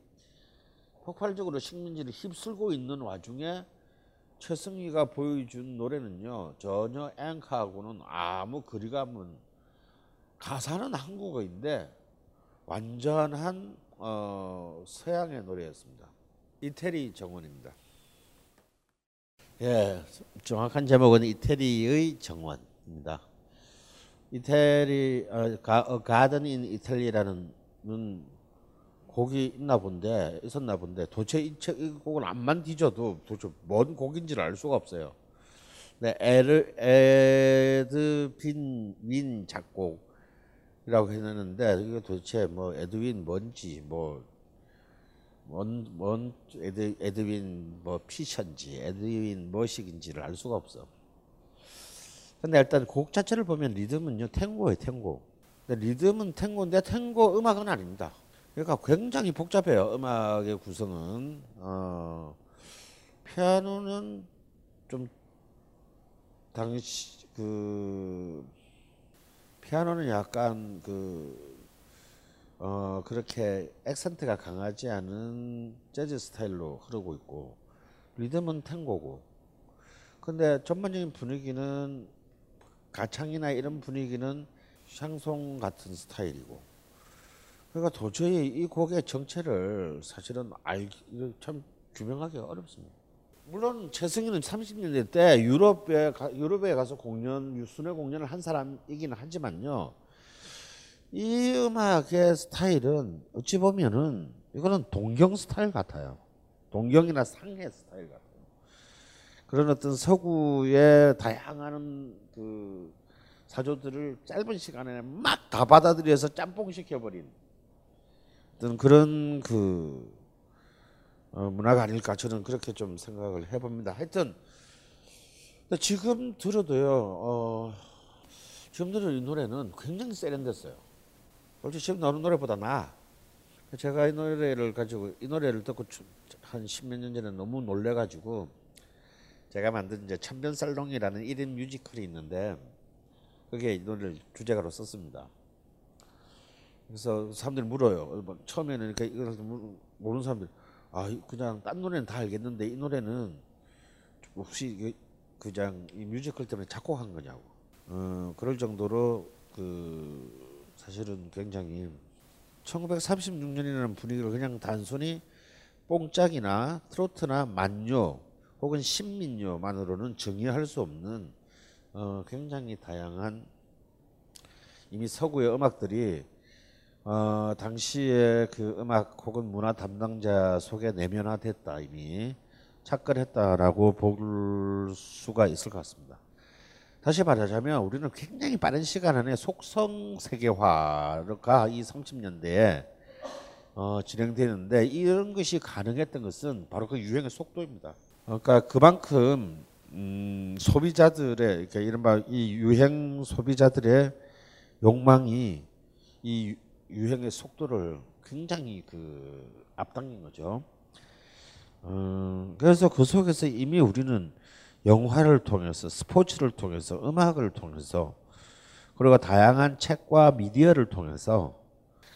폭발적으로 식민지를 휩쓸고 있는 와중에 최승희가 보여준 노래는요 전혀 앵카하고는 아무 거리감은 가사는 한국어인데 완전한 어, 서양의 노래였습니다. 이태리 정원입니다. 예, 정확한 제목은 이태리의 정원입니다. 이태리 어, 가, 어, 가든 인 이탈리라는 곡이 있나 본데 있었나 본데 도대체 이, 책, 이 곡을 암만 뒤져도 도대체 뭔 곡인지를 알 수가 없어요. 네, 에르 에드빈 윈 작곡이라고 해놨는데 이게 도대체 뭐 에드윈 뭔지 뭐 뭔, 뭔 에드, 에드윈 뭐 피션지 에드윈 뭐식인지를 알 수가 없어. 근데 일단 곡 자체를 보면 리듬은요 탱고예요 탱고. 근데 리듬은 탱고인데 탱고 음악은 아닙니다. 그러니까 굉장히 복잡해요 음악의 구성은. 어, 피아노는 좀 당시 그 피아노는 약간 그 어 그렇게 액센트가 강하지 않은 재즈 스타일로 흐르고 있고 리듬은 탱고고 근데 전반적인 분위기는 가창이나 이런 분위기는 샹송 같은 스타일이고 그러니까 도저히 이 곡의 정체를 사실은 알기 참 규명하기가 어렵습니다. 물론 최승희는 30년대 때 유럽에 가, 유럽에 가서 공연 순회 공연을 한 사람이기는 하지만요. 이 음악의 스타일은 어찌 보면은 이거는 동경 스타일 같아요. 동경이나 상해 스타일 같아요. 그런 어떤 서구의 다양한 그 사조들을 짧은 시간에 막 다 받아들여서 짬뽕 시켜버린 어떤 그런 그 어, 문화가 아닐까 저는 그렇게 좀 생각을 해봅니다. 하여튼 지금 들어도요. 어, 지금 들은 이 노래는 굉장히 세련됐어요. 솔직히 지금 나오는 노래보다 나. 제가 이 노래를 가지고 이 노래를 듣고 한 십몇 년 전에 너무 놀래가지고 제가 만든 이제 천변살롱이라는 1인 뮤지컬이 있는데 그게 이 노래를 주제가로 썼습니다. 그래서 사람들이 물어요. 뭐 처음에는 이렇게 이걸 모르는 사람들 아 그냥 딴 노래는 다 알겠는데 이 노래는 혹시 그냥 이 뮤지컬 때문에 작곡한 거냐고. 어, 그럴 정도로 그 사실은 굉장히 1936년이라는 분위기를 그냥 단순히 뽕짝이나 트로트나 만요 혹은 신민요만으로는 정의할 수 없는 어, 굉장히 다양한 이미 서구의 음악들이 어, 당시에 그 음악 혹은 문화 담당자 속에 내면화됐다 이미 착근했다라고 볼 수가 있을 것 같습니다. 다시 말하자면 우리는 굉장히 빠른 시간 안에 속성 세계화가 이 30년대에 어, 진행되는데 이런 것이 가능했던 것은 바로 그 유행의 속도입니다. 그러니까 그만큼 음, 소비자들의 그러니까 이른바 이 유행 소비자들의 욕망이 이 유행의 속도를 굉장히 그 앞당긴 거죠. 음, 그래서 그 속에서 이미 우리는 영화를 통해서 스포츠를 통해서 음악을 통해서 그리고 다양한 책과 미디어를 통해서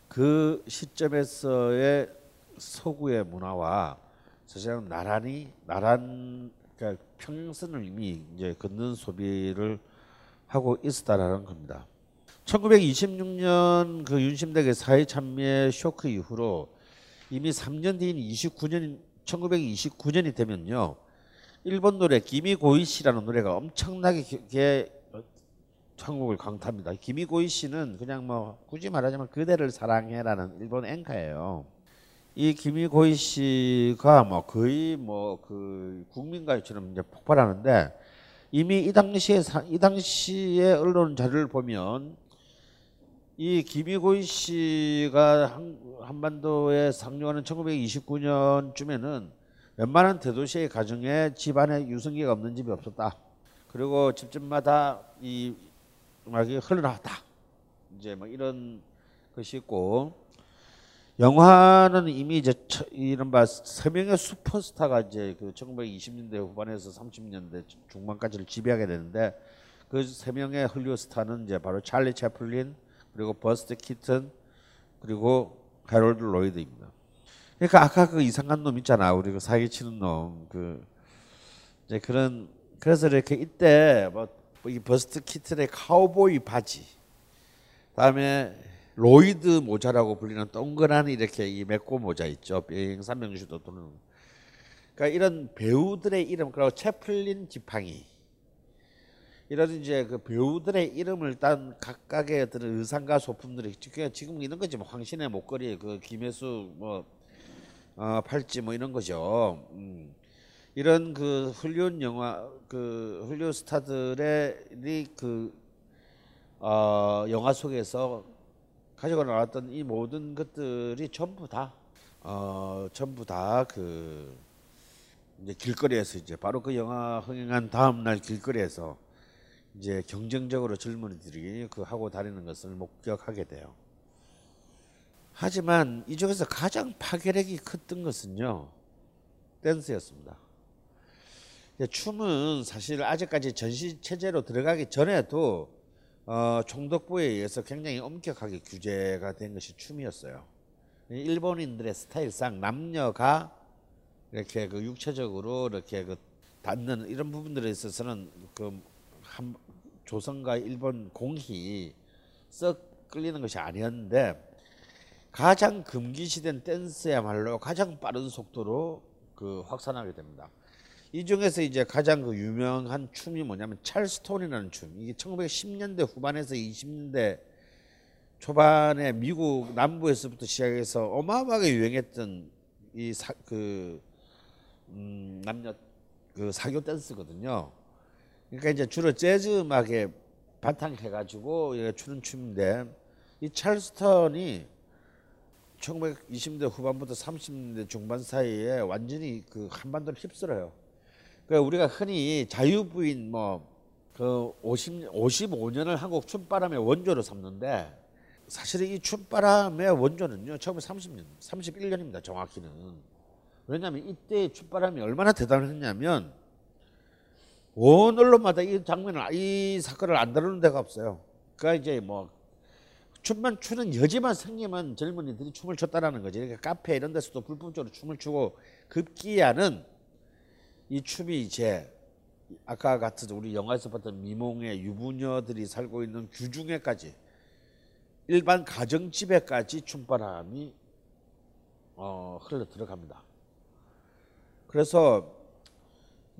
그 시점에서의 서구의 문화와 사실은 나란히 나란 그러니까 평행선을 이미 이제 걷는 소비를 하고 있었다라는 겁니다. 1926년 그 윤심댁의 사회 참여 쇼크 이후로 이미 3년 뒤인 29년 1929년이 되면요. 일본 노래 기미고이 씨라는 노래가 엄청나게 한국을 강타합니다. 기미고이 씨는 그냥 뭐 굳이 말하자면 그대를 사랑해라는 일본 앵커예요. 이 기미고이 씨가 뭐 거의 뭐 그 국민가요처럼 이제 폭발하는데 이미 이 당시에 이 당시에 언론 자료를 보면 이 김희곤 씨가 한, 한반도에 상륙하는 1929년쯤에는 웬만한 대도시의 가정에 집안에 유성기가 없는 집이 없었다. 그리고 집집마다 이 음악이 흘러나왔다. 이제 뭐 이런 것이 있고 영화는 이미 이제 이른바 세 명의 슈퍼스타가 이제 그 1920년대 후반에서 30년대 중반까지를 지배하게 되는데 그 세 명의 헐리우드 스타는 이제 바로 찰리 채플린, 그리고 버스트 키튼 그리고 해롤드 로이드입니다. 그러니까 아까 그 이상한 놈 있잖아. 우리 그 사기치는 놈. 그 이제 그런 그래서 이렇게 이때 뭐이 버스트 키튼의 카우보이 바지. 다음에 로이드 모자라고 불리는 동그란 이렇게 이 맥고 모자 있죠. 비행 삼명주도 도는. 그러니까 이런 배우들의 이름 그리고 채플린 지팡이 이런 이제 그 배우들의 이름을 딴 각각의 어떤 의상과 소품들이 지금 이런 거지 뭐 황신혜 목걸이 그 김혜수 뭐 어, 팔찌 뭐 이런 거죠. 음. 이런 그 훌륭 영화 그 훌륭 스타들의 그 어, 영화 속에서 가지고 나왔던 이 모든 것들이 전부 다 어, 전부 다그 이제 길거리에서 이제 바로 그 영화 흥행한 다음 날 길거리에서 이제 경쟁적으로 젊은이들이 그 하고 다니는 것을 목격하게 돼요. 하지만 이 중에서 가장 파괴력이 컸던 것은요 댄스였습니다. 춤은 사실 아직까지 전시 체제로 들어가기 전에도 어, 총독부에 의해서 굉장히 엄격하게 규제가 된 것이 춤이었어요. 일본인들의 스타일상 남녀가 이렇게 그 육체적으로 이렇게 그 닿는 이런 부분들에 있어서는 그 한, 조선과 일본 공히 썩 끌리는 것이 아니었는데 가장 금기시된 댄스야말로 가장 빠른 속도로 그 확산하게 됩니다. 이 중에서 이제 가장 그 유명한 춤이 뭐냐면 찰스톤이라는 춤. 이게 1910년대 후반에서 20년대 초반에 미국 남부에서부터 시작해서 어마어마하게 유행했던 이그 음, 남녀 그 사교 댄스거든요. 그러니까 이제 주로 재즈 음악에 바탕해가지고 추는 춤인데 이 찰스턴이 1920년대 후반부터 30년대 중반 사이에 완전히 그 한반도를 휩쓸어요. 그러니까 우리가 흔히 자유부인 뭐 그 50, 55년을 한국 춤바람의 원조로 삼는데 사실 이 춤바람의 원조는요 처음에 30년, 31년입니다 정확히는. 왜냐하면 이때 춤바람이 얼마나 대단했냐면 온 언론마다 이 장면을 이 사건을 안 다루는 데가 없어요. 그러니까 이제 뭐 춤만 추는 여지만 생기면 젊은이들이 춤을 췄다라는 거지. 그러니까 카페 이런 데서도 불법적으로 춤을 추고 급기야는 이 춤이 이제 아까 같은 우리 영화에서 봤던 미몽의 유부녀들이 살고 있는 규중에까지 일반 가정집에까지 춤바람이 어, 흘러 들어갑니다. 그래서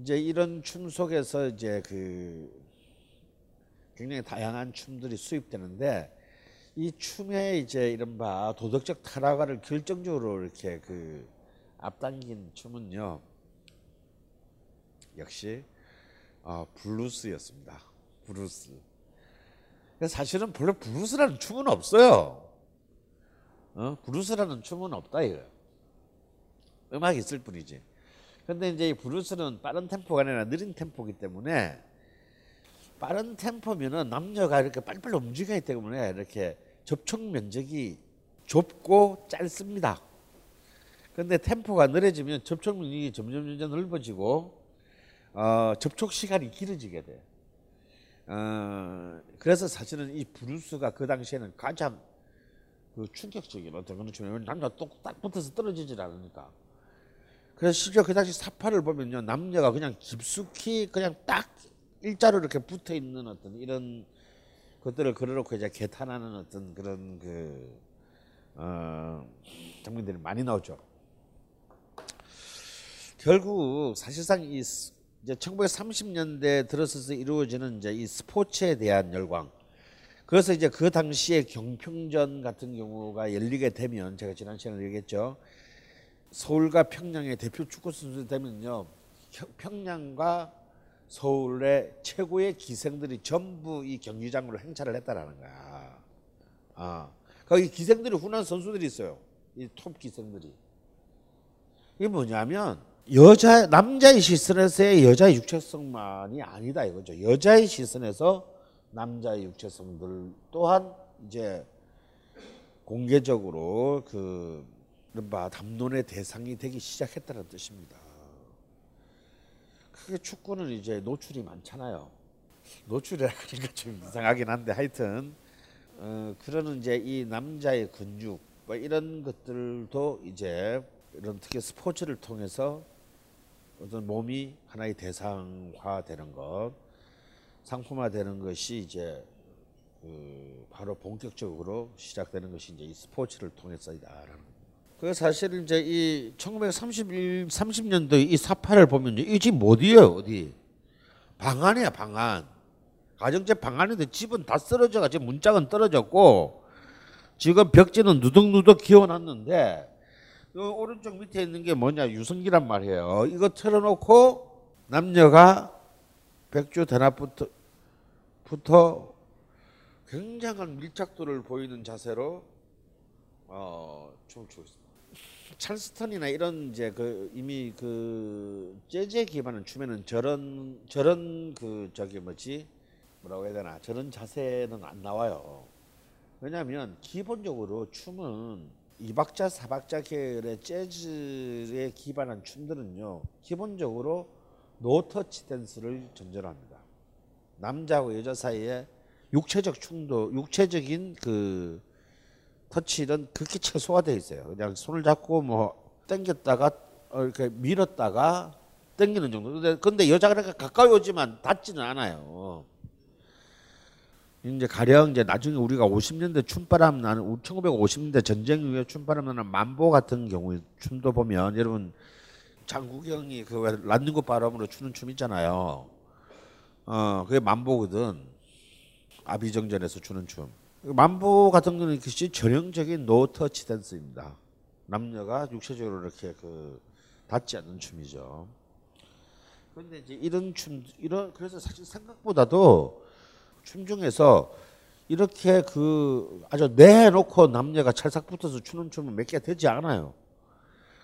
이제 이런 춤 속에서 이제 그 굉장히 다양한 춤들이 수입되는데 이 춤의 이제 이른바 도덕적 타락을 결정적으로 이렇게 그 앞당긴 춤은요 역시 어, 블루스였습니다. 블루스. 사실은 별로 블루스라는 춤은 없어요. 어? 블루스라는 춤은 없다 이거. 음악이 있을 뿐이지. 근데 이제 이 블루스는 빠른 템포가 아니라 느린 템포이기 때문에 빠른 템포면은 남녀가 이렇게 빨리빨리 움직이기 때문에 이렇게 접촉 면적이 좁고 짧습니다. 근데 템포가 느려지면 접촉 면적이 점점 점점 넓어지고 어, 접촉 시간이 길어지게 돼. 어, 그래서 사실은 이 브루스가 그 당시에는 가장 그 충격적인 어떤 그런 춤이 남자 똑딱 붙어서 떨어지질 않으니까. 그래서 실제 그 당시 사파를 보면요 남녀가 그냥 깊숙이 그냥 딱 일자로 이렇게 붙어 있는 어떤 이런 것들을 걸어놓고 이제 개탄하는 어떤 그런 그 어, 장면들이 많이 나오죠. 결국 사실상 이 이제 1930년대 들어서서 이루어지는 이제 이 스포츠에 대한 열광. 그래서 이제 그 당시에 경평전 같은 경우가 열리게 되면 제가 지난 시간에 얘기했죠. 서울과 평양의 대표 축구 선수 되면요. 평양과 서울의 최고의 기생들이 전부 이 경기장으로 행차를 했다라는 거야. 아, 거기 기생들이 훈한 선수들이 있어요. 이 톱 기생들이. 이게 뭐냐면 여자 남자의 시선에서의 여자의 육체성만이 아니다 이거죠. 여자의 시선에서 남자의 육체성들 또한 이제 공개적으로 그 이른바 담론의 대상이 되기 시작했다는 뜻입니다. 크게 축구는 이제 노출이 많잖아요. 노출이라니까 좀 이상하긴 한데 하여튼 어, 그러는 이제 이 남자의 근육 뭐 이런 것들도 이제 이런 특히 스포츠를 통해서 어떤 몸이 하나의 대상화되는 것, 상품화되는 것이 이제 그 바로 본격적으로 시작되는 것이 이제 이 스포츠를 통해서이다라는. 그 사실 이제 이 1931, 30년도 이 사파를 보면 이 집 어디예요 어디? 방안이야 방안. 가정집 방안인데 집은 다 쓰러져가 지금 문짝은 떨어졌고 지금 벽지는 누덕누덕 기어놨는데 오른쪽 밑에 있는 게 뭐냐 유성기란 말이에요. 이거 틀어놓고 남녀가 백주 대낮부터 부터 굉장한 밀착도를 보이는 자세로 어, 춤을 추고 있습니다. 찰스턴이나 이런 이제 그 이미 그 재즈에 기반한 춤에는 저런 저런 그 저기 뭐지 뭐라고 해야 되나 저런 자세는 안 나와요. 왜냐하면 기본적으로 춤은 이박자 사박자 계열의 재즈에 기반한 춤들은요 기본적으로 노터치 댄스를 전제합니다. 남자하고 여자 사이에 육체적 충돌, 육체적인 그 터치는 극히 최소화돼 있어요. 그냥 손을 잡고 뭐 당겼다가 어, 이렇게 밀었다가 당기는 정도. 근데, 근데 여자가 그렇게 가까이 오지만 닿지는 않아요. 이제 가령 이제 나중에 우리가 50년대 춤바람 나는 1950년대 전쟁 이후에 춤바람 나는 만보 같은 경우에 춤도 보면 여러분 장국영이 그 란닝구 바람으로 추는 춤 있잖아요. 어 그게 만보거든. 아비정전에서 추는 춤. 만보 같은 경우는 역시 전형적인 노터치 댄스입니다. 남녀가 육체적으로 이렇게 그 닿지 않는 춤이죠. 그런데 이제 이런 춤 이런 그래서 사실 생각보다도 춤 중에서 이렇게 그 아주 내놓고 남녀가 찰싹 붙어서 추는 춤은 몇 개 되지 않아요.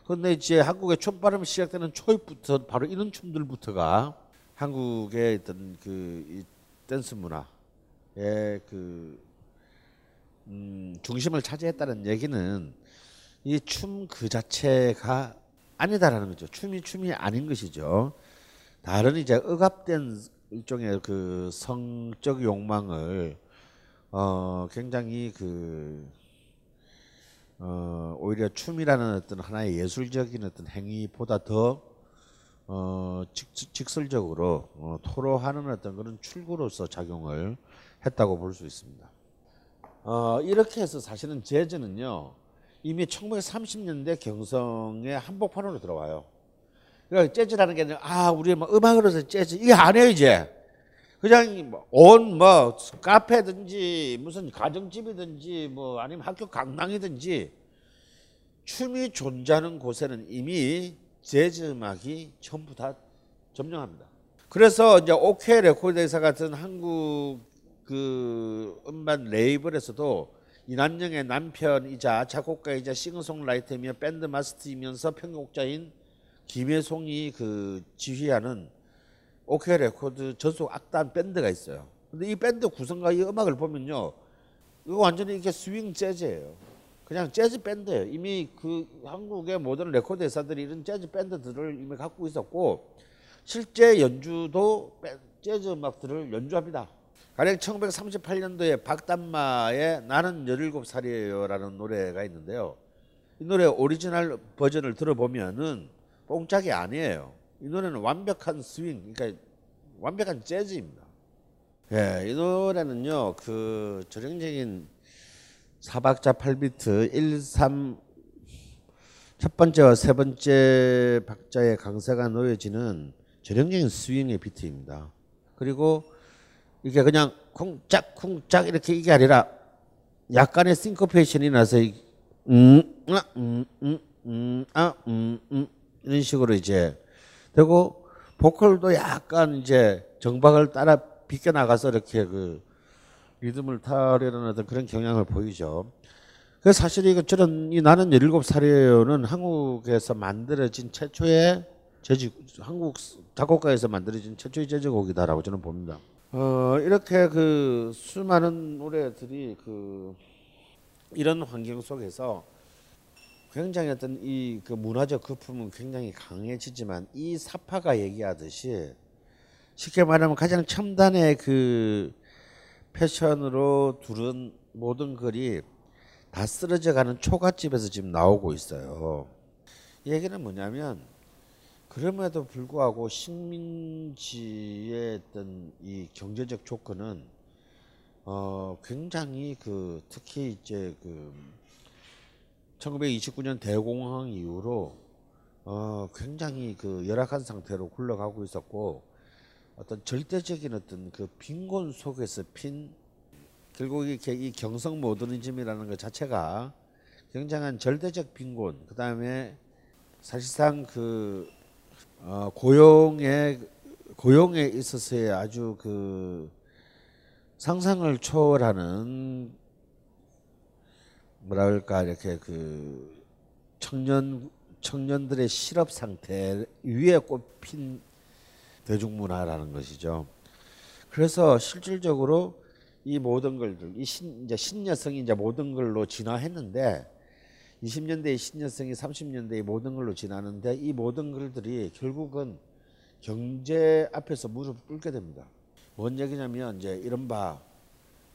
그런데 이제 한국의 춤바람이 시작되는 초입부터 바로 이런 춤들부터가 한국의 어떤 그 댄스 문화의 그 음, 중심을 차지했다는 얘기는 이 춤 그 자체가 아니다라는 거죠. 춤이 춤이 아닌 것이죠. 다른 이제 억압된 일종의 그 성적 욕망을 어 굉장히 그 어, 오히려 춤이라는 어떤 하나의 예술적인 어떤 행위보다 더 어, 직, 직설적으로 어, 토로하는 어떤 그런 출구로서 작용을 했다고 볼 수 있습니다. 어, 이렇게 해서 사실은 재즈는요 이미 1930년대 경성의 한복판으로 들어와요. 그러니까 재즈라는 게 아니라 아 우리 뭐 음악으로서 재즈 이게 아니에요 이제 그냥 온 뭐 카페든지 무슨 가정집이든지 뭐 아니면 학교 강당이든지 춤이 존재하는 곳에는 이미 재즈 음악이 전부 다 점령합니다. 그래서 이제 오케이 레코드 회사 같은 한국 그 음반 레이블에서도 이난영의 남편이자 작곡가이자 싱어송라이터이며 밴드 마스터이면서 편곡자인 김해송이 그 지휘하는 오케이 레코드 전속 악단 밴드가 있어요. 근데 이 밴드 구성과 이 음악을 보면요. 이거 완전히 이게 스윙 재즈예요. 그냥 재즈 밴드예요. 이미 그 한국의 모든 레코드 회사들이 이런 재즈 밴드들을 이미 갖고 있었고 실제 연주도 재즈 음악들을 연주합니다. 가령 1938년도에 박단마의 나는 17살이에요라는 노래가 있는데요. 이 노래 오리지널 버전을 들어보면은 뽕짝이 아니에요. 이 노래는 완벽한 스윙, 그러니까 완벽한 재즈입니다. 예, 이 노래는요, 그 전형적인 사박자 8비트 1, 3, 첫 번째와 세 번째 박자의 강세가 놓여지는 전형적인 스윙의 비트입니다. 그리고 이게 그냥 쿵짝 쿵짝 이렇게 이게 아니라 약간의 싱코페이션이 나서 음, 아, 음, 음, 음, 아, 음, 음, 이런 식으로 이제 되고 보컬도 약간 이제 정박을 따라 비껴 나가서 이렇게 그 리듬을 타려는 어떤 그런 경향을 보이죠. 그 사실 이거 저런 이 나는 17살이에요는 한국에서 만들어진 최초의 재즈 한국 작곡가에서 만들어진 최초의 재즈곡이다라고 저는 봅니다. 어 이렇게 그 수많은 노래들이 그 이런 환경 속에서 굉장히 어떤 이 그 문화적 거품은 굉장히 강해지지만 이 사파가 얘기하듯이 쉽게 말하면 가장 첨단의 그 패션으로 두른 모든 글이 다 쓰러져가는 초가집에서 지금 나오고 있어요. 이 얘기는 뭐냐면 그럼에도 불구하고 식민지의 어떤 이 경제적 조건은 어 굉장히 그 특히 이제 그 1929년 대공황 이후로 어 굉장히 그 열악한 상태로 굴러가고 있었고 어떤 절대적인 어떤 그 빈곤 속에서 핀 결국 이렇게 이 경성 모더니즘이라는 것 자체가 굉장한 절대적 빈곤 그 다음에 사실상 그 어, 고용에 고용에 있어서의 아주 그 상상을 초월하는 그럴까 이렇게 그 청년 청년들의 실업 상태 위에 꼽힌 대중문화라는 것이죠. 그래서 실질적으로 이 모든 걸들 이 신, 이제 신여성이 이제 모든 걸로 진화했는데 20년대의 신여성이 30년대의 모든 걸로 지나는데 이 모든 글들이 결국은 경제 앞에서 무릎 꿇게 됩니다. 뭔 얘기냐면 이제 이른바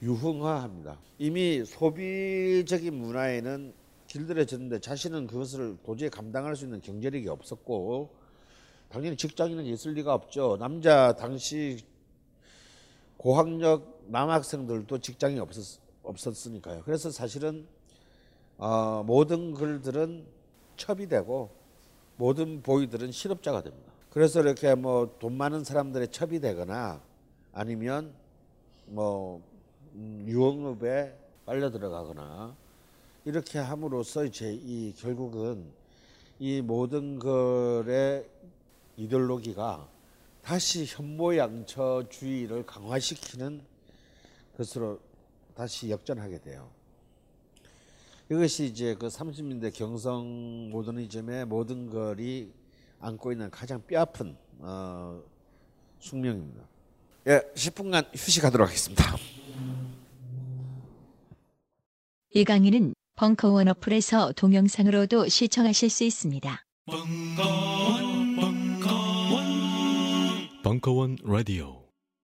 유흥화합니다. 이미 소비적인 문화에는 길들여졌는데 자신은 그것을 도저히 감당할 수 있는 경제력이 없었고 당연히 직장인은 있을 리가 없죠. 남자 당시 고학력 남학생들도 직장이 없었, 없었으니까요. 그래서 사실은 어, 모든 글들은 첩이 되고 모든 보이들은 실업자가 됩니다. 그래서 이렇게 뭐 돈 많은 사람들의 첩이 되거나 아니면 뭐 음, 유흥업에 빨려 들어가거나 이렇게 함으로써 이제 이 결국은 이 모든 글의 이데올로기가 다시 현모양처주의를 강화시키는 것으로 다시 역전하게 돼요. 이것이 이제 그 30년대 경성 모더니즘의 모든 글이 안고 있는 가장 뼈아픈 어, 숙명입니다. 예, 10분간 휴식하도록 하겠습니다. 이 강의는 벙커원 어플에서 동영상으로도 시청하실 수 있습니다. 벙커원 라디오